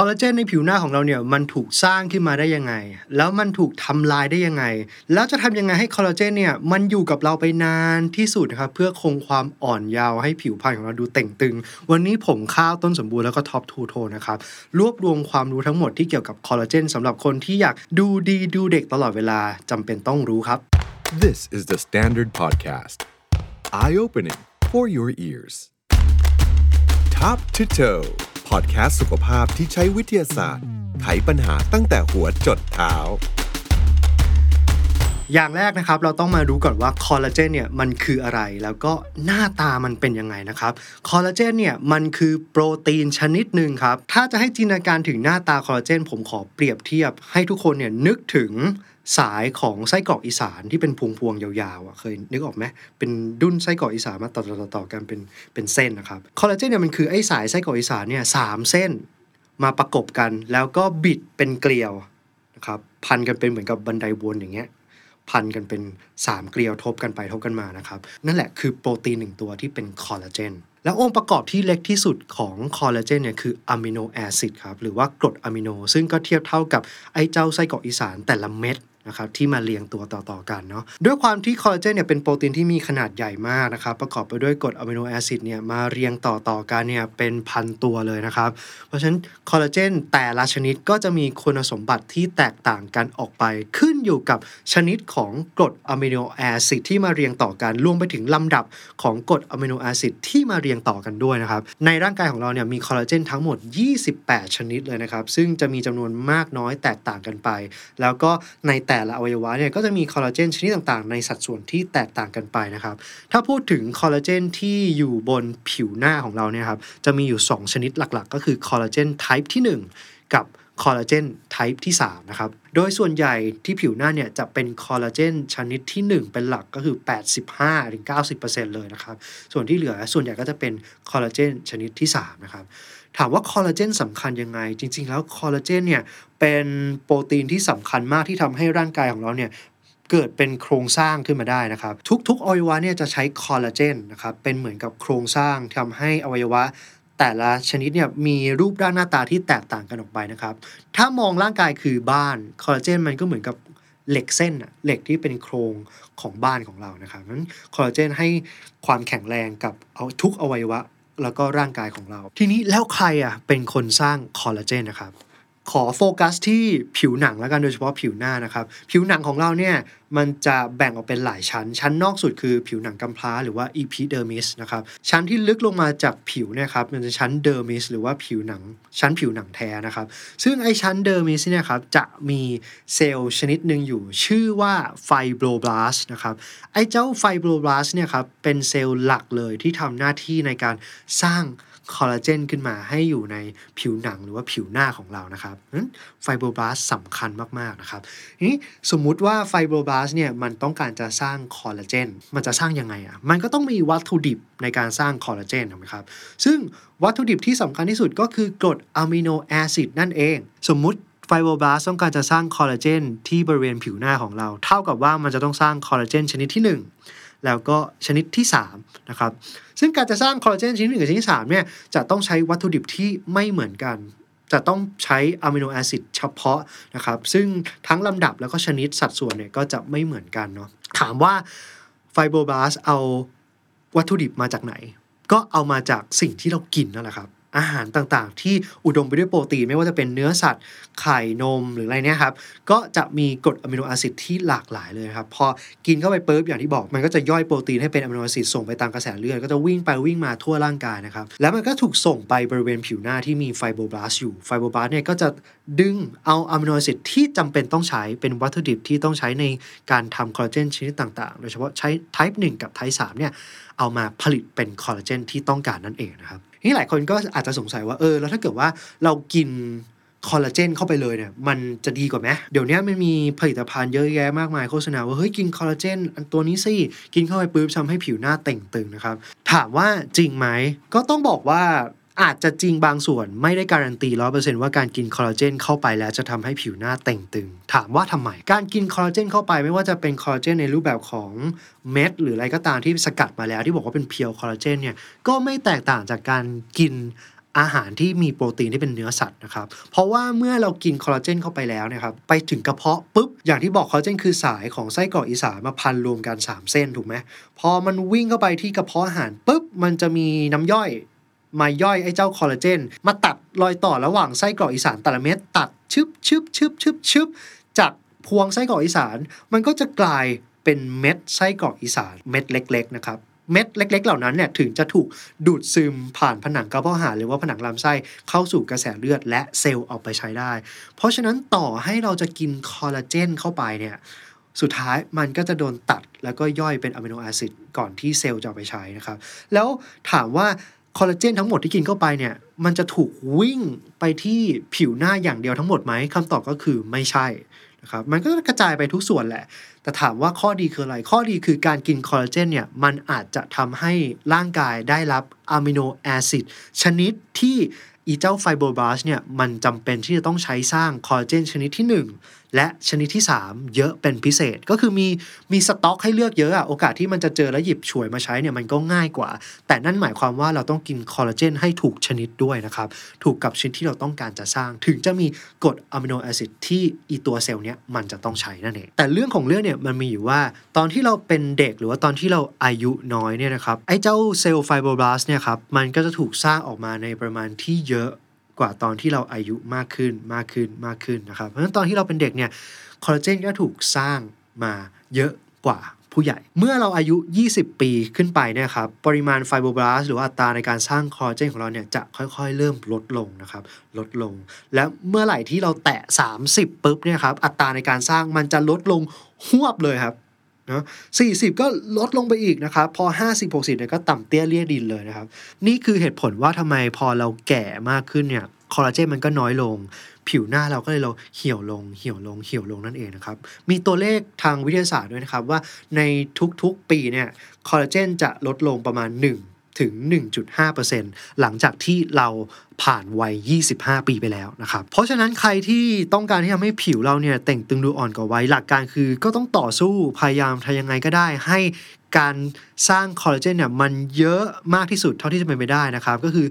คอลลาเจนในผิวหน้าของเราเนี่ยมันถูกสร้างขึ้นมาได้ยังไง แล้วมันถูกทำลายได้ยังไง แล้วจะทำยังไงให้คอลลาเจนเนี่ยมันอยู่กับเราไปนานที่สุดนะครับเพื่อคงความอ่อนเยาว์ให้ผิวพรรณของเราดูเต่งตึง วันนี้ผมข้าวต้นสมบูรณ์แล้วก็ Top to Toe นะครับรวบรวมความรู้ทั้งหมดที่เกี่ยวกับคอลลาเจนสำหรับคนที่อยากดูดีดูเด็กตลอดเวลาจำเป็นต้องรู้ครับ This is the Standard Podcast. Eye opening for your ears. Top to toe พอดแคสต์สุขภาพที่ใช้วิทยาศาสตร์ ไขปัญหาตั้งแต่หัวจดเท้า อย่างแรกนะครับเราต้องมารู้ก่อนว่าคอลลาเจนเนี่ยมันคืออะไร แล้วก็หน้าตามันเป็นยังไงนะครับคอลลาเจนเนี่ยมันคือโปรตีนชนิดหนึ่งครับถ้าจะให้จินตนาการถึงหน้าตาคอลลาเจนผมขอเปรียบเทียบ ให้ทุกคนเนี่ยนึกถึงสายของไส้กรอกอีสานที่เป็นพวงพวงยาวๆอะเคยนึกออกไหมเป็นดุ้นไส้กรอกอีสานมาต่อๆต่อๆกันเป็นเป็นเส้นนะครับคอลลาเจนเนี่ยมันคือไอ้สายไส้กรอกอีสานเนี่ยสามเส้นมาประกบกัน แล้วก็บิดเป็นเกลียวนะครับพันกันเป็นเหมือนกับบันไดวนอย่างเงี้ย พันกันเป็น 3 เกลียวทบกันไปทบกันมานะครับ นั่นแหละคือโปรตีนหนึ่งตัวที่เป็นคอลลาเจนแล้วองค์ประกอบที่เล็กที่สุดของคอลลาเจนเนี่ยคือ amino acid ครับหรือว่ากรดอะมิโน ซึ่งก็เทียบเท่ากับไอ้เจ้าไส้กรอกอีสานแต่ละเม็ด นะครับที่มาเรียงตัวต่อๆกันเนาะด้วยความที่คอลลาเจนเนี่ยเป็นโปรตีนที่มีขนาดใหญ่มากนะครับประกอบไปด้วยกรด amino acid เนี่ยมาเรียงต่อๆกันเนี่ยเป็นพันตัวเลยนะครับเพราะฉะนั้นคอลลาเจนแต่ละชนิดก็จะมีคุณสมบัติที่แตกต่างกันออกไป ขึ้นอยู่กับชนิดของกรด amino acid ที่มาเรียงต่อกันรวมไปถึงลำดับของกรด amino acid ที่มาเรียงต่อกันด้วยนะครับในร่างกายของเราเนี่ยมีคอลลาเจนทั้งหมด 28 ชนิดเลยนะครับซึ่งจะมีจำนวนมากน้อยแตกต่างกันไป แล้วก็ในแต่แต่ละอวัยวะเนี่ยก็จะมีคอลลาเจนชนิดต่างๆ ในสัดส่วนที่แตกต่างกันไปนะครับ ถ้าพูดถึงคอลลาเจนที่อยู่บนผิวหน้าของเราเนี่ยครับ จะมีอยู่ 2 ชนิดหลักๆ ก็คือคอลลาเจนไทป์ที่ 1 กับคอลลาเจนไทป์ที่ 3 นะครับ โดยส่วนใหญ่ที่ผิวหน้าเนี่ยจะเป็นคอลลาเจนชนิดที่ 1 เป็นหลักก็คือ 85-90%เลยนะครับ ส่วนที่เหลือส่วนใหญ่ก็จะเป็นคอลลาเจนชนิดที่ 3 นะครับ ถามว่าคอลลาเจนสำคัญยังไง จริง ๆ แล้วคอลลาเจนเนี่ยเป็นโปรตีนที่สำคัญมากที่ทำให้ร่างกายของเราเนี่ยเกิดเป็นโครงสร้างขึ้นมาได้นะครับ ทุกๆอวัยวะเนี่ยจะใช้คอลลาเจนนะครับเป็นเหมือนกับโครงสร้างทำให้อวัยวะแต่ละชนิดเนี่ยมีรูปร่างหน้าตาที่แตกต่างกันออกไปนะครับ ถ้ามองร่างกายคือบ้านคอลลาเจนมันก็เหมือนกับเหล็กเส้นอะเหล็กที่เป็นโครงของบ้านของเรานะครับนั้นคอลลาเจนให้ความแข็งแรงกับเอาทุกอวัยวะ แล้วก็ร่างกายของเรา ทีนี้แล้วใครอะเป็นคนสร้างคอลลาเจนนะครับ ขอโฟกัสที่ผิวหนังแล้วกันโดยเฉพาะผิวหน้านะครับ ผิวหนังของเราเนี่ยมันจะแบ่งออกเป็นหลายชั้น ชั้นนอกสุดคือผิวหนังกำพร้าหรือว่า epidermis นะครับ ชั้นที่ลึกลงมาจากผิวเนี่ยครับมันจะชั้น dermis หรือว่าผิวหนัง ชั้นผิวหนังแท้นะครับ ซึ่งไอชั้น dermis เนี่ยครับจะมีเซลล์ชนิดหนึ่งอยู่ ชื่อว่า fibroblast นะครับ ไอเจ้า fibroblast เนี่ยครับเป็นเซลล์หลักเลยที่ทำหน้าที่ในการสร้าง คอลลาเจนขึ้นมาให้อยู่ในผิวหนังหรือว่าผิวหน้าของเรานะครับนั้นไฟโบรบลาสสำคัญมากๆนะครับทีนี้สมมุติว่าไฟโบรบลาสเนี่ยมันต้องการจะสร้างคอลลาเจนมันจะสร้างยังไงอะมันก็ต้องมีวัตถุดิบในการสร้างคอลลาเจนถูกไหมครับซึ่งวัตถุดิบที่สำคัญที่สุดก็คือกรดอะมิโนแอซิดนั่นเอง สมมุติ fibroblast ต้องการจะสร้างคอลลาเจนที่บริเวณผิวหน้าของเรา เท่ากับว่ามันจะต้องสร้างคอลลาเจนชนิดที่หนึ่ง แล้วก็ชนิดที่3นะครับซึ่งการจะสร้างคอลลาเจนชนิดหนึ่งกับชนิดที่3เนี่ยจะต้องใช้วัตถุดิบที่ไม่เหมือนกัน จะต้องใช้ amino acid เฉพาะนะครับซึ่งทั้งลำดับแล้วก็ชนิดสัดส่วนเนี่ยก็จะไม่เหมือนกันเนาะถามว่า fibroblast เอาวัตถุดิบมาจากไหน ก็เอามาจากสิ่งที่เรากินนั่นแหละครับ อาหารต่างๆ ที่อุดมไปด้วยโปรตีนไม่ว่าจะเป็นเนื้อสัตว์ ไข่นมหรืออะไรเนี่ยครับ ก็จะมีกรด amino acid ที่หลากหลายเลยครับ พอกินเข้าไปปุ๊บอย่างที่บอก มันก็จะย่อยโปรตีนให้เป็น amino acid ส่งไปตามกระแสเลือดก็จะวิ่งไปวิ่งมาทั่วร่างกายนะครับ แล้วมันก็ถูกส่งไปบริเวณผิวหน้าที่มี fibroblast อยู่ fibroblast เนี่ยก็จะดึงเอา amino acid ที่จำเป็นต้องใช้เป็นวัตถุดิบที่ต้องใช้ในการทำคอลลาเจนชนิดต่างๆ โดยเฉพาะใช้ type 1 กับ type 3เนี่ยเอามาผลิตเป็นคอลลาเจนที่ต้องการนั่นเองนะครับ นี่หลายคนก็อาจจะสงสัยว่าเออแล้วถ้าเกิดว่าเรากินคอลลาเจนเข้าไปเลยเนี่ยมันจะดีกว่าไหมเดี๋ยวนี้มันมีผลิตภัณฑ์เยอะแยะมากมายโฆษณาว่าเฮ้ยกินคอลลาเจนอันตัวนี้สิกินเข้าไปปุ๊บทำให้ผิวหน้าเต่งตึงนะครับถามว่าจริงไหมก็ต้องบอกว่า อาจจะจริงบางส่วนไม่ได้การันตีร้อยเปอร์เซ็นต์ว่าการกินคอลลาเจนเข้าไปแล้วจะทำให้ผิวหน้าเต่งตึง ถามว่าทำไม การกินคอลลาเจนเข้าไปไม่ว่าจะเป็นคอลลาเจนในรูปแบบของเม็ดหรืออะไรก็ตามที่สกัดมาแล้วที่บอกว่าเป็นเพียวคอลลาเจนเนี่ยก็ไม่แตกต่างจากการกินอาหารที่มีโปรตีนที่เป็นเนื้อสัตว์นะครับ เพราะว่าเมื่อเรากินคอลลาเจนเข้าไปแล้วนะครับ ไปถึงกระเพาะปุ๊บ อย่างที่บอกคอลลาเจนคือสายของไส้กรอกอีสานมาพันรวมกัน 3 เส้นถูกไหม พอมันวิ่งเข้าไปที่กระเพาะอาหารปุ๊บ มันจะมีน้ำย่อย มาย่อยไอ้เจ้าคอลลาเจน มาตัดรอยต่อระหว่างไส้กรอกอีสานแต่ละเม็ดตัดชึบชึบชึบชึบชึบจากพวงไส้กรอกอีสาน มันก็จะกลายเป็นเม็ดไส้กรอกอีสานเม็ดเล็ก ๆ นะครับเม็ดเล็ก ๆ เหล่านั้นเนี่ยถึงจะถูกดูดซึมผ่านผนังกระเพาะอาหารหรือว่าผนังลำไส้เข้าสู่กระแสเลือดและเซลล์เอาไปใช้ได้ เพราะฉะนั้นต่อให้เราจะกินคอลลาเจนเข้าไปเนี่ยสุดท้ายมันก็จะโดนตัดแล้วก็ย่อยเป็น amino acid ก่อนที่เซลล์จะเอาไปใช้นะครับ แล้วถามว่า คอลลาเจนทั้งหมดที่กินเข้าไปเนี่ย มันจะถูกวิ่งไปที่ผิวหน้าอย่างเดียวทั้งหมดไหมคำตอบก็คือไม่ใช่นะครับมันก็กระจายไปทุกส่วนแหละ แต่ถามว่าข้อดีคืออะไร ข้อดีคือการกินคอลลาเจนเนี่ย มันอาจจะทำให้ร่างกายได้รับ amino acid ชนิดที่อีเจ้า fibroblast เนี่ย มันจำเป็นที่จะต้องใช้สร้างคอลลาเจนชนิดที่ 1 และชนิดที่ 3 เยอะเป็นพิเศษก็คือมีมีสต็อกให้เลือกเยอะอะโอกาสที่มันจะเจอแล้วหยิบฉวยมาใช้เนี่ยมันก็ง่ายกว่า แต่นั่นหมายความว่าเราต้องกินคอลลาเจนให้ถูกชนิดด้วยนะครับ ถูกกับชนิดที่เราต้องการจะสร้าง ถึงจะมีกรดอะมิโนแอซิดที่อีตัวเซลล์เนี้ยมันจะต้องใช้นั่นเอง แต่เรื่องของเรื่องเนี่ยมันมีอยู่ว่าตอนที่เราเป็นเด็กหรือว่าตอนที่เราอายุน้อยเนี่ยนะครับไอ้เจ้าเซลล์ไฟโบบลาสเนี่ยครับมันก็จะถูกสร้างออกมาในประมาณที่เยอะ กว่าตอนที่เราอายุมากขึ้นมากขึ้นมากขึ้นนะครับ เพราะฉะนั้นตอนที่เราเป็นเด็กเนี่ยคอลลาเจนก็ถูกสร้างมาเยอะกว่าผู้ใหญ่ เมื่อเราอายุ 20 ปีขึ้นไปเนี่ยครับปริมาณไฟโบบลาสหรือว่าอัตราในการสร้างคอลลาเจนของเราเนี่ยจะค่อยๆ เริ่มลดลงนะครับลดลง และเมื่อไหร่ที่เราแตะ 30ปุ๊บเนี่ยครับอัตราในการสร้างมันจะลดลงหวบเลยครับ นะ40 ก็ลดลงไปอีกนะครับ พอ 50 60เนี่ยก็ต่ำเตี้ยเลี่ยดินเลยนะครับ นี่คือเหตุผลว่าทำไมพอเราแก่มากขึ้นเนี่ยคอลลาเจนมันก็น้อยลง ผิวหน้าเราก็เลยเราเหี่ยวลง เหี่ยวลง เหี่ยวลงนั่นเองนะครับ มีตัวเลขทางวิทยาศาสตร์ด้วยนะครับว่าในทุกๆปีเนี่ยคอลลาเจนจะลดลงประมาณ 1 ถึง 1.5%หลังจากที่เราผ่านวัย 25 ปีไปแล้วนะครับ เพราะฉะนั้นใครที่ต้องการที่ทำให้ผิวเราเนี่ยแต่งตึงดูอ่อนกว่าวัยหลักการคือก็ต้องต่อสู้พยายามทำยังไงก็ได้ให้การสร้างคอลลาเจนเนี่ยมันเยอะมากที่สุดเท่าที่จะเป็นไปได้นะครับ ก็คือ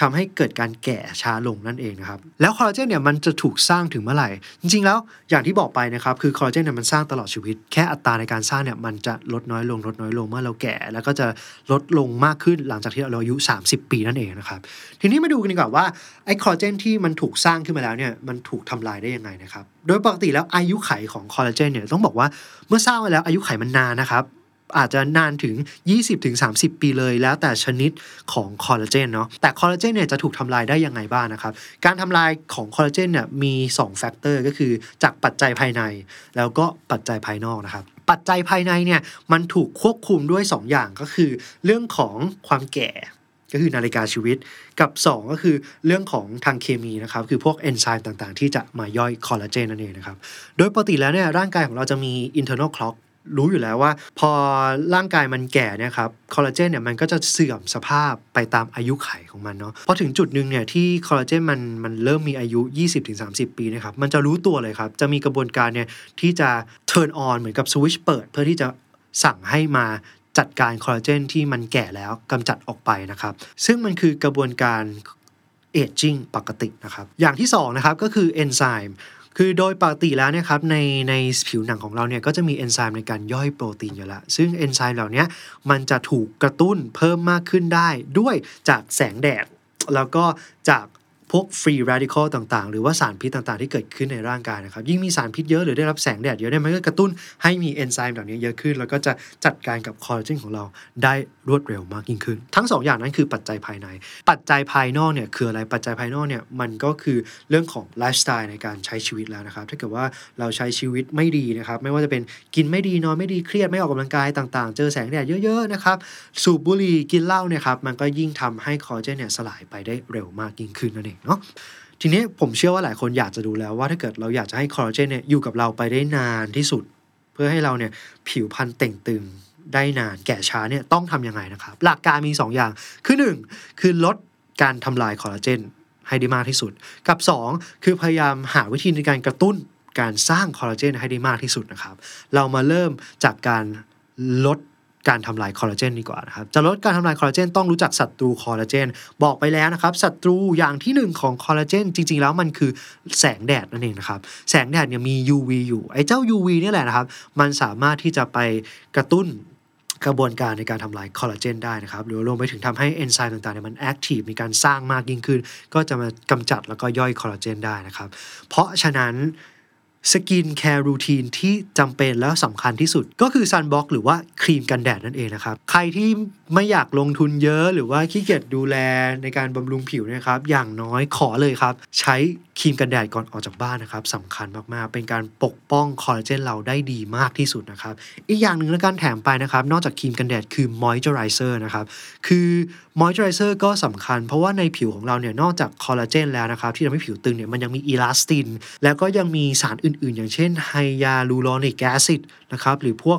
ทำให้เกิดการแก่ช้าลงนั่นเองนะครับ แล้วคอลลาเจนเนี่ยมันจะถูกสร้างถึงเมื่อไหร่ จริงๆแล้วอย่างที่บอกไปนะครับ คือคอลลาเจนเนี่ยมันสร้างตลอดชีวิต แค่อัตราในการสร้างเนี่ยมันจะลดน้อยลงลดน้อยลงเมื่อเราแก่ แล้วก็จะลดลงมากขึ้นหลังจากที่เราอายุ 30 ปีนั่นเองนะครับ ทีนี้มาดูกันดีกว่าว่าไอ้คอลลาเจนที่มันถูกสร้างขึ้นมาแล้วเนี่ยมันถูกทำลายได้ยังไงนะครับ โดยปกติแล้วอายุไขของคอลลาเจนเนี่ยต้องบอกว่าเมื่อสร้างมาแล้วอายุไขมันนานนะครับ อาจจะนานถึง 20-30 ปีเลยแล้วแต่ชนิดของคอลลาเจนเนาะแต่คอลลาเจนเนี่ยจะถูกทำลายได้ยังไงบ้างนะครับ การทำลายของคอลลาเจนเนี่ยมี2 factor ก็คือจากปัจจัยภายใน แล้วก็ปัจจัยภายนอกนะครับปัจจัยภายในเนี่ยมันถูกควบคุมด้วย 2 อย่างก็คือ เรื่องของความแก่ก็คือนาฬิกาชีวิตกับ 2 ก็คือเรื่องของทางเคมีนะครับ คือพวกเอนไซม์ต่างๆ ที่จะมาย่อยคอลลาเจนนั่นเองนะครับ โดยปกติแล้วเนี่ยร่างกายของเราจะมี internal clock รู้อยู่แล้วว่า พอร่างกายมันแก่เนี่ยครับคอลลาเจนเนี่ยมันก็จะเสื่อมสภาพไปตามอายุไขของมันเนาะพอถึงจุดหนึ่งเนี่ยที่คอลลาเจนมันมันเริ่มมีอายุ 20-30 ปีนะครับมันจะรู้ตัวเลยครับ จะมีกระบวนการเนี่ยที่จะ turn on เหมือนกับสวิชเปิด เพื่อที่จะสั่งให้มาจัดการคอลลาเจนที่มันแก่แล้วกำจัดออกไปนะครับ ซึ่งมันคือกระบวนการเอจจิ้งปกตินะครับ อย่างที่2นะครับก็คือเอนไซม์ คือโดยปกติแล้วเนี่ยครับในในผิวหนังของเราเนี่ยก็จะมีเอนไซม์ในการย่อยโปรตีนอยู่แล้ว ซึ่งเอนไซม์เหล่านี้มันจะถูกกระตุ้นเพิ่มมากขึ้นได้ด้วยจากแสงแดด แล้วก็จาก พวกฟรี r รดิคอลต่างๆ หรือว่าสารพิษต่างๆ ที่เกิดขึ้นในร่างกายนะครับ ยิ่งมีสารพิษเยอะหรือได้รับแสงแดดเยอะเนี่ยมันก็กระตุ้นให้มีเอนไซม์เหล่านี้เยอะขึ้น แล้วก็จะจัดการกับคอลลาเจนของเราได้รวดเร็วมากยิ่งขึ้น ทั้ง 2 อย่างนั้นคือปัจจัยภายใน ปัจจัยภายนอกเนี่ยคืออะไรปัจจัยภายนอกเนี่ยมันก็คือเรื่องของไลฟ์สไตล์ในการใช้ชีวิตแล้วนะครับถ้าเกิดว่าเราใช้ชีวิตไม่ดีนะครับไม่ว่าจะเป็นกินไม่ดีนอนไม่ดีเครียดไม่ออกกำลังกายต่างๆ เจอแสงแดดเยอะๆนะครับสูบบุหรี่กินเหล้าเนี่ยครับมันก็ยิ่งทำให้คอลลาเจนเนี่ยสลายไปได้เร็วมากยิ่งขึ้นนั่นเองเนาะทีนี้ผมเชื่อว่าหลายคนอยากจะดูแล้วว่าถ้าเกิดเราอยากจะให้คอลลาเจนเนี่ยอยู่กับเราไปได้นานที่สุด เพื่อให้เราเนี่ยผิวพรรณเต่งตึงได้นานแก่ช้าเนี่ยต้องทำยังไงนะครับ หลักการมี 2ออย่างคือ 1 คือลดการทำลายคอลลาเจนให้ได้มากที่สุด กับ 2 คือพยายามหาวิธีในการกระตุ้นการสร้างคอลลาเจนให้ได้มากที่สุดนะครับ เรามาเริ่มจากการลด การทำลายคอลลาเจนดีกว่านะครับ จะลดการทำลายคอลลาเจนต้องรู้จักศัตรูคอลลาเจน บอกไปแล้วนะครับศัตรูอย่างที่หนึ่งของคอลลาเจนจริง ๆ แล้วมันคือแสงแดดนั่นเองนะครับ แสงแดดเนี่ยมี UV อยู่ ไอ้เจ้า UV นี่แหละนะครับ มันสามารถที่จะไปกระตุ้นกระบวนการในการทำลายคอลลาเจนได้นะครับ หรือรวมไปถึงทำให้เอนไซม์ต่างๆเนี่ยมัน active มีการสร้างมากยิ่งขึ้น ก็จะมากำจัดแล้วก็ย่อยคอลลาเจนได้นะครับ เพราะฉะนั้น skincare routine ที่จำเป็นแล้วสำคัญที่สุด ก็คือ sunblock หรือว่าครีมกันแดดนั่นเองนะครับ ใครที่ ไม่อยากลงทุนเยอะหรือว่าขี้เกียจดูแลในการบำรุงผิวนะครับ อย่างน้อยขอเลยครับ ใช้ครีมกันแดดก่อนออกจากบ้านนะครับสำคัญมากๆ เป็นการปกป้องคอลลาเจนเราได้ดีมากที่สุดนะครับ อีกอย่างหนึ่งและการแถมไปนะครับ นอกจากครีมกันแดดคือมอยเจอไรเซอร์นะครับ คือมอยเจอไรเซอร์ก็สำคัญ เพราะว่าในผิวของเราเนี่ยนอกจากคอลลาเจนแล้วนะครับ ที่ทำให้ผิวตึงเนี่ยมันยังมีอีลาสติน แล้วก็ยังมีสารอื่นๆ อย่างเช่น hyaluronic acid นะครับหรือพวก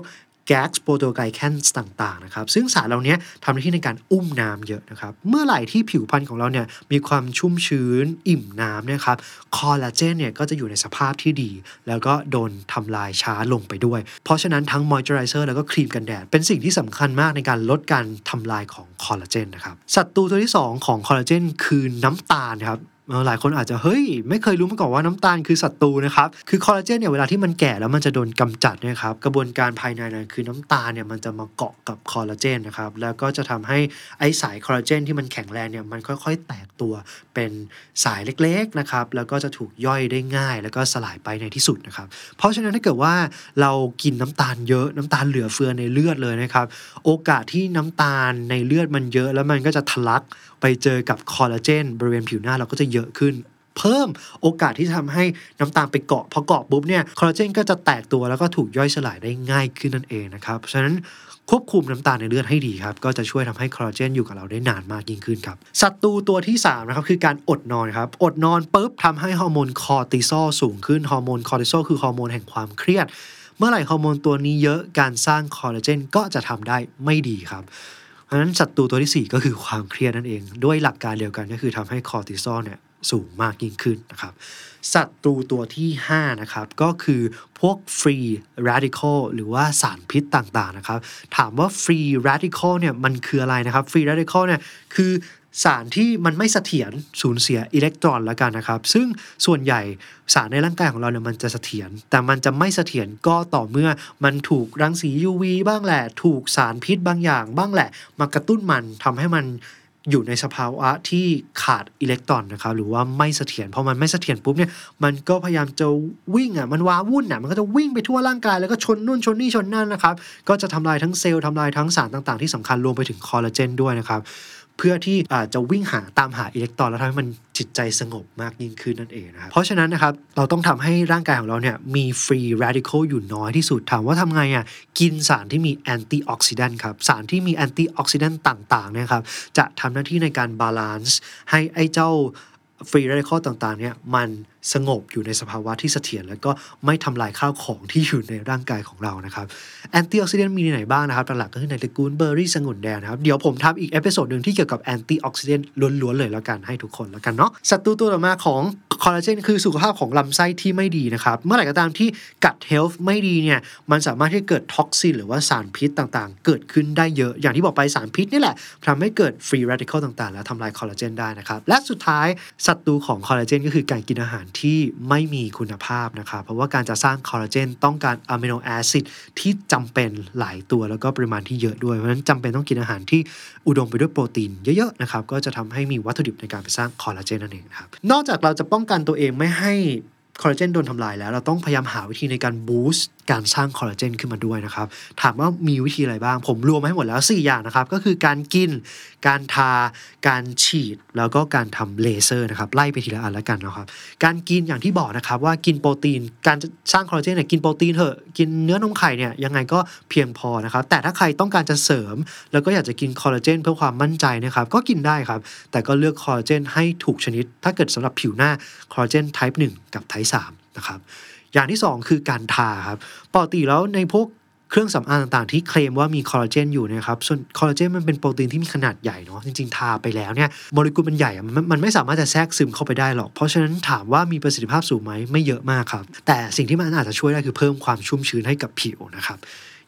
GAG proteoglycans ต่างๆนะครับซึ่งสารเหล่านี้ทำหน้าที่ในการอุ้มน้ำเยอะนะครับเมื่อไหร่ที่ผิวพรรณของเราเนี่ยมีความชุ่มชื้นอิ่มน้ำนะครับคอลลาเจนเนี่ยก็จะอยู่ในสภาพที่ดี แล้วก็โดนทำลายช้าลงไปด้วย เพราะฉะนั้นทั้งมอยเจอไรเซอร์แล้วก็ครีมกันแดด เป็นสิ่งที่สำคัญมากในการลดการทำลายของคอลลาเจนนะครับศัตรูตัวที่ 2 ของคอลลาเจนคือน้ำตาลครับ หลายคนอาจจะเฮ้ย ไม่เคยรู้มาก่อนว่าน้ำตาลคือศัตรูนะครับคือคอลลาเจนเนี่ยเวลาที่มันแก่แล้วมันจะโดนกำจัดนะครับกระบวนการภายในนั้นคือน้ำตาลเนี่ยมันจะมาเกาะกับคอลลาเจนนะครับแล้วก็จะทำให้ไอสายคอลลาเจนที่มันแข็งแรงเนี่ยมันค่อยๆ แตกตัวเป็นสายเล็กๆนะครับแล้วก็จะถูกย่อยได้ง่าย แล้วก็สลายไปในที่สุดนะครับเพราะฉะนั้นถ้าเกิดว่าเรากินน้ำตาลเยอะน้ำตาลเหลือเฟือในเลือดเลยนะครับโอกาสที่น้ำตาลในเลือดมันเยอะ แล้วมันก็จะทะลักไปเจอกับคอลลาเจนบริเวณผิวหน้าเราก็จะเยอะขึ้น เพิ่มโอกาสที่จะทำให้น้ำตาลไปเกาะพอเกาะปุ๊บเนี่ยคอลลาเจนก็จะแตกตัวแล้วก็ถูกย่อยสลายได้ง่ายขึ้นนั่นเองนะครับฉะนั้นควบคุมน้ำตาลในเลือดให้ดีครับ ก็จะช่วยทำให้คอลลาเจนอยู่กับเราได้นานมากยิ่งขึ้นครับศัตรูตัวที่3นะครับคือการอดนอนครับอดนอนปุ๊บทำให้ฮอร์โมนคอร์ติซอลสูงขึ้นฮอร์โมนคอร์ติซอลคือฮอร์โมนแห่งความเครียด เมื่อไหร่ฮอร์โมนตัวนี้เยอะการสร้างคอลลาเจนก็จะทำได้ไม่ดีครับเพราะฉะนั้นศัตรูตัวที่ 4 ก็คือความเครียดนั่นเอง ด้วยหลักการเดียวกันก็คือทำให้คอร์ติซอลเนี่ย สูงมากยิ่งขึ้นนะครับศัตรูตัวที่ 5 นะครับ ก็คือพวกฟรี radical หรือว่าสารพิษต่างๆนะครับ ถามว่าฟรี radical เนี่ยมันคืออะไรนะครับฟรี radical เนี่ยคือสารที่มันไม่เสถียรสูญเสียอิเล็กตรอนแล้วกันนะครับ ซึ่งส่วนใหญ่สารในร่างกายของเราเนี่ยมันจะเสถียรแต่มันจะไม่เสถียรก็ต่อเมื่อมันถูกรังสี UV บ้างแหละ ถูกสารพิษบางอย่างบ้างแหละ มากระตุ้นมันทำให้มัน อยู่ในสภาวะที่ขาดอิเล็กตรอนนะครับหรือว่าไม่เสถียรพอมันไม่เสถียรปุ๊บเนี่ยมันก็พยายามจะวิ่งอะมันว้าวุ่นอะมันก็จะวิ่งไปทั่วร่างกายแล้วก็ชนนู่นชนนี่ชนนั่นนะครับก็จะทำลายทั้งเซลล์ทำลายทั้งสารต่างๆ ที่สำคัญรวมไปถึงคอลลาเจนด้วยนะครับ เพื่อที่อาจะวิ่งหาตามหาอิเล็กตรอนแล้วทำให้มันจิตใจสงบมากยิ่งขึ้นนั่นเองนะครับเพราะฉะนั้นนะครับเราต้องทำให้ร่างกายของเราเนี่ยมี free radical อยู่น้อยที่สุดถามว่าทำไงอะกินสารที่มี antioxidant ครับสารที่มี antioxidant ต่างๆเนี่ยครับจะทำหน้าที่ในการ balanceให้ไอ้เจ้า ฟรีไร d i c a l ต่างๆเนี่ยมันสงบอยู่ในสภาวะที่เสถียรแล้วก็ไม่ทำลายข้าวของที่อยู่ในร่างกายของเรานะครับ antioxidant มีในไหนบ้างนะครับหลักๆก็คือในตระกูลเบอร์รี่องุ่นแดงนะครับเดี๋ยวผมทำอีก episode หนึ่งที่เกี่ยวกับ antioxidant ล้วนๆเลยแล้วกันให้ทุกคนแล้วกันเนาะศัตรูตัวต่อมาของ คอลลาเจนคือสุขภาพของลำไส้ที่ไม่ดีนะครับ เมื่อไหร่ก็ตามที่ gut health ไม่ดีเนี่ยมันสามารถที่เกิด toxin หรือว่าสารพิษต่างๆ เกิดขึ้นได้เยอะ อย่างที่บอกไปสารพิษนี่แหละทำให้เกิดฟรี r ร d i c a l ต่างๆ แล้วทำลายคอลลาเจนได้นะครับ และสุดท้ายศัตรูของคอลลาเจนก็คือการกินอาหารที่ไม่มีคุณภาพนะครับ เพราะว่าการจะสร้างคอลลาเจนต้องการ amino acid ที่จำเป็นหลายตัวแล้วก็ปริมาณที่เยอะด้วย เพราะฉะนั้นจำเป็นต้องกินอาหารที่อุดมไปด้วยโปรตีนเยอะๆนะครับ ก็จะทำให้มีวัตถุดิบในการไปสร้างคอลลาเจนนั่นเองครับ นอกจากเราจะป้องกันตัวเองไม่ให้คอลลาเจนโดนทำลายแล้ว เราต้องพยายามหาวิธีในการ boost การสร้างคอลลาเจนขึ้นมาด้วยนะครับ ถามว่ามีวิธีอะไรบ้าง ผมรวมมาให้หมดแล้ว 4 อย่างนะครับ ก็คือการกิน การทา การฉีด แล้วก็การทำเลเซอร์นะครับ ไล่ไปทีละอันแล้วกันนะครับ การกินอย่างที่บอกนะครับว่ากินโปรตีน การสร้างคอลลาเจนเนี่ยกินโปรตีนเถอะ กินเนื้อนมไข่เนี่ยยังไงก็เพียงพอนะครับ แต่ถ้าใครต้องการจะเสริม แล้วก็อยากจะกินคอลลาเจนเพื่อความมั่นใจนะครับ ก็กินได้ครับ แต่ก็เลือกคอลลาเจนให้ถูกชนิด ถ้าเกิดสำหรับผิวหน้าคอลลาเจน type 1กับ type 3นะครับ อย่างที่ 2 คือการทาครับปกติแล้วในพวกเครื่องสำอางต่างๆ ที่เคลมว่ามีคอลลาเจนอยู่นะครับ ส่วนคอลลาเจนมันเป็นโปรตีนที่มีขนาดใหญ่เนาะ จริงๆ ทาไปแล้วเนี่ยโมเลกุลมันใหญ่ มันมันไม่สามารถจะแทรกซึมเข้าไปได้หรอก เพราะฉะนั้นถามว่ามีประสิทธิภาพสูงไหม ไม่เยอะมากครับ แต่สิ่งที่มันอาจจะช่วยได้คือเพิ่มความชุ่มชื้นให้กับผิวนะครับ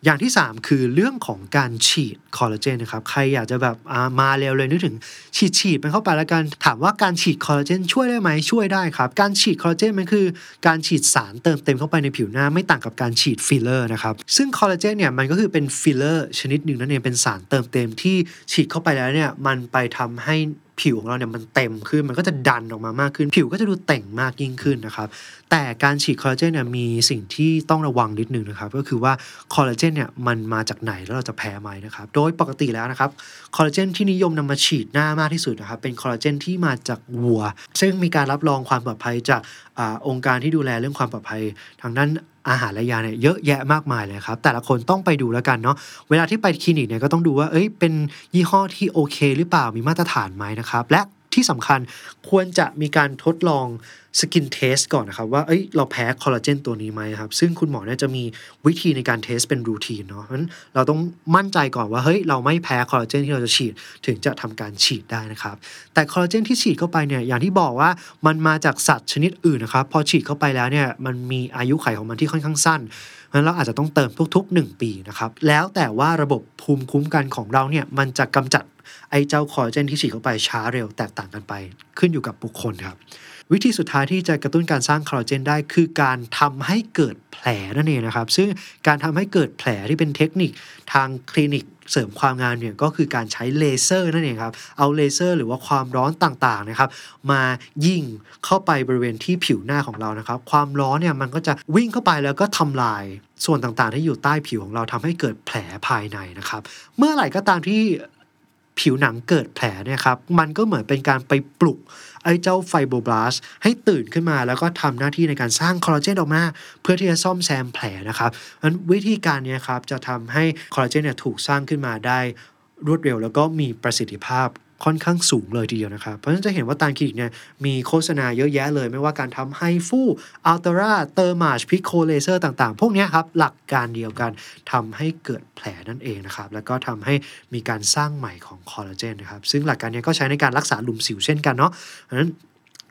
อย่างที่ 3 คือเรื่องของการฉีดคอลลาเจนนะครับ ใครอยากจะแบบมาเร็วเลยนึกถึงฉีดฉีดมันเข้าไปแล้วกัน ถามว่าการฉีดคอลลาเจนช่วยได้ไหมช่วยได้ครับ การฉีดคอลลาเจนมันคือ การฉีดสารเติมเต็มเข้าไปในผิวหน้าไม่ต่างกับการฉีดฟิลเลอร์นะครับ ซึ่งคอลลาเจนเนี่ยมันก็คือเป็นฟิลเลอร์ชนิดหนึ่งนั่นเองเป็นสารเติมเต็มที่ฉีดเข้าไปแล้วเนี่ยมันไปทำให้ ผิวของเราเนี่ยมันเต็มขึ้น มันก็จะดันออกมามากขึ้น ผิวก็จะดูเต่งมากยิ่งขึ้นนะครับ แต่การฉีดคอลลาเจนเนี่ยมีสิ่งที่ต้องระวังนิดนึงนะครับ ก็คือว่าคอลลาเจนเนี่ยมันมาจากไหนแล้วเราจะแพ้ไหมนะครับ โดยปกติแล้วนะครับคอลลาเจนที่นิยมนำมาฉีดหน้ามากที่สุดนะครับ เป็นคอลลาเจนที่มาจากวัว ซึ่งมีการรับรองความปลอดภัยจากองค์การที่ดูแลเรื่องความปลอดภัยทางด้าน อาหารและยาเนี่ยเยอะแยะมากมายเลยครับ แต่ละคนต้องไปดูแล้วกันเนาะเวลาที่ไปคลินิกเนี่ยก็ต้องดูว่าเอ้ยเป็นยี่ห้อที่โอเค หรือเปล่ามีมาตรฐานไหมนะครับและ ที่สำคัญควรจะมีการทดลอง skin test ก่อนนะครับ ว่าเอ้ยเราแพ้คอลลาเจนตัวนี้ไหมครับ ซึ่งคุณหมอเนี่ยจะมีวิธีในการ test เป็น routine เนาะเพราะฉะนั้นเราต้องมั่นใจก่อนว่าเฮ้ยเราไม่แพ้คอลลาเจนที่เราจะฉีดถึงจะทำการฉีดได้นะครับ แต่คอลลาเจนที่ฉีดเข้าไปเนี่ยอย่างที่บอกว่ามันมาจากสัตว์ชนิดอื่นนะครับ พอฉีดเข้าไปแล้วเนี่ยมันมีอายุไขของมันที่ค่อนข้างสั้นเพราะฉะนั้นเราอาจจะต้องเติมทุกๆ 1 ปีนะครับแล้วแต่ว่าระบบภูมิคุ้มกันของเราเนี่ยมันจะกำจัด ไอ้เจ้าคอลลาเจนที่ฉีดเข้าไปช้าเร็วแตกต่างกันไป ขึ้นอยู่กับบุคคลครับ วิธีสุดท้ายที่จะกระตุ้นการสร้างคอลลาเจนได้คือการทำให้เกิดแผลนั่นเองนะครับ ซึ่งการทำให้เกิดแผลที่เป็นเทคนิคทางคลินิกเสริมความงามเนี่ยก็คือการใช้เลเซอร์นั่นเองครับ เอาเลเซอร์หรือว่าความร้อนต่างๆนะครับ มายิงเข้าไปบริเวณที่ผิวหน้าของเรานะครับ ความร้อนเนี่ยมันก็จะวิ่งเข้าไปแล้วก็ทำลายส่วนต่างๆ ที่อยู่ใต้ผิวของเราทำให้เกิดแผลภายในนะครับ เมื่อไหร่ก็ตามที่ ผิวหนังเกิดแผลเนี่ยครับมันก็เหมือนเป็นการไปปลุกไอ้เจ้า fibroblast ให้ตื่นขึ้นมาแล้วก็ทำหน้าที่ในการสร้างคอลลาเจนออกมา เพื่อที่จะซ่อมแซมแผลนะครับนั้นวิธีการนี้ครับจะทำให้คอลลาเจนเนี่ยถูกสร้างขึ้นมาได้ รวดเร็วแล้วก็มีประสิทธิภาพค่อนข้างสูงเลยทีเดียวนะครับ เพราะฉะนั้นจะเห็นว่าตามคลินิกเนี่ยมีโฆษณาเยอะแยะเลย ไม่ว่าการทำ HIFU Ulthera Thermage Pico เลเซอร์ต่างๆ พวกนี้ครับ หลักการเดียวกันทำให้เกิดแผลนั่นเองนะครับ แล้วก็ทำให้มีการสร้างใหม่ของคอลลาเจนนะครับ ซึ่งหลักการนี้ก็ใช้ในการรักษาหลุมสิวเช่นกันเนาะเพราะฉะนั้น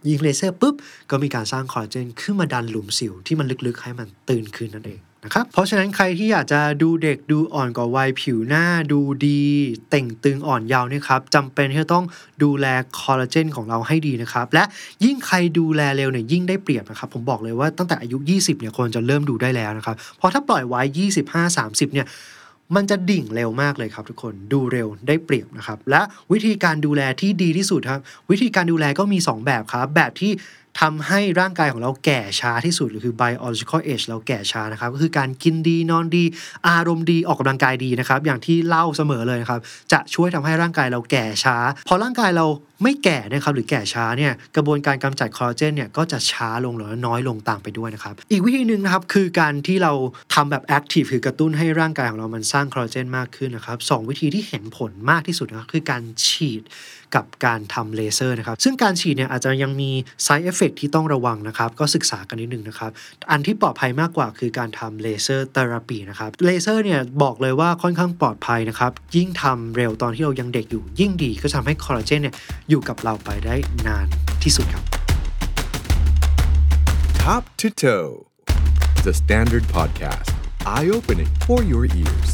ยิงเลเซอร์ปุ๊บ ก็มีการสร้างคอลลาเจนขึ้นมาดันหลุมสิวที่มันลึกๆ ให้มันตื่นขึ้นนั่นเอง นะครับ เพราะฉะนั้นใครที่อยากจะดูเด็กดูอ่อนกว่าวัยผิวหน้าดูดี เต่งตึงอ่อนเยาว์นี่ครับจำเป็นที่จะต้องดูแลคอลลาเจนของเราให้ดีนะครับ และยิ่งใครดูแลเร็วเนี่ยยิ่งได้เปรียบนะครับ ผมบอกเลยว่าตั้งแต่อายุ 20เนี่ยคนจะเริ่มดูได้แล้วนะครับเพราะถ้าปล่อยไว้ 25 30 เนี่ยมันจะดิ่งเร็วมากเลยครับทุกคนดูเร็วได้เปรียบนะครับ และวิธีการดูแลที่ดีที่สุดครับ วิธีการดูแลก็มี 2 แบบครับ แบบที่ ทำให้ร่างกายของเราแก่ช้าที่สุดหรือคือ biological age เราแก่ช้านะครับก็คือการกินดีนอนดี อารมณ์ดีออกกำลังกายดีนะครับอย่างที่เล่าเสมอเลยนะครับจะช่วยทำให้ร่างกายเราแก่ช้า พอร่างกายเรา ไม่แก่นะครับหรือแก่ช้าเนี่ยกระบวนการกำจัดคอลลาเจนเนี่ยก็จะช้าลงหรือน้อยลงตามไปด้วยนะครับ อีกวิธีหนึ่งนะครับคือการที่เราทำแบบแอคทีฟคือกระตุ้นให้ร่างกายของเรามันสร้างคอลลาเจนมากขึ้นนะครับสวิธีที่เห็นผลมากที่สุดนะครับคือการฉีดกับการทำเลเซอร์นะครับ ซึ่งการฉีดเนี่ยอาจจะยังมี side effect ที่ต้องระวังนะครับ ก็ศึกษากันนิดนึงนะครับ อันที่ปลอดภัยมากกว่าคือการทำ laser therapy นะครับเลเซอร์เนี่ยบอกเลยว่าค่อนข้างปลอดภัยนะครับ ยิ่งทำเร็วตอนที่เรายังเด็กอยู่ยิ่งดีก็ทำให้คอลลาเจนเนี่ยอยู่กับเราไปได้นานที่สุดครับ Top to toe, the Standard Podcast, eye opening for your ears.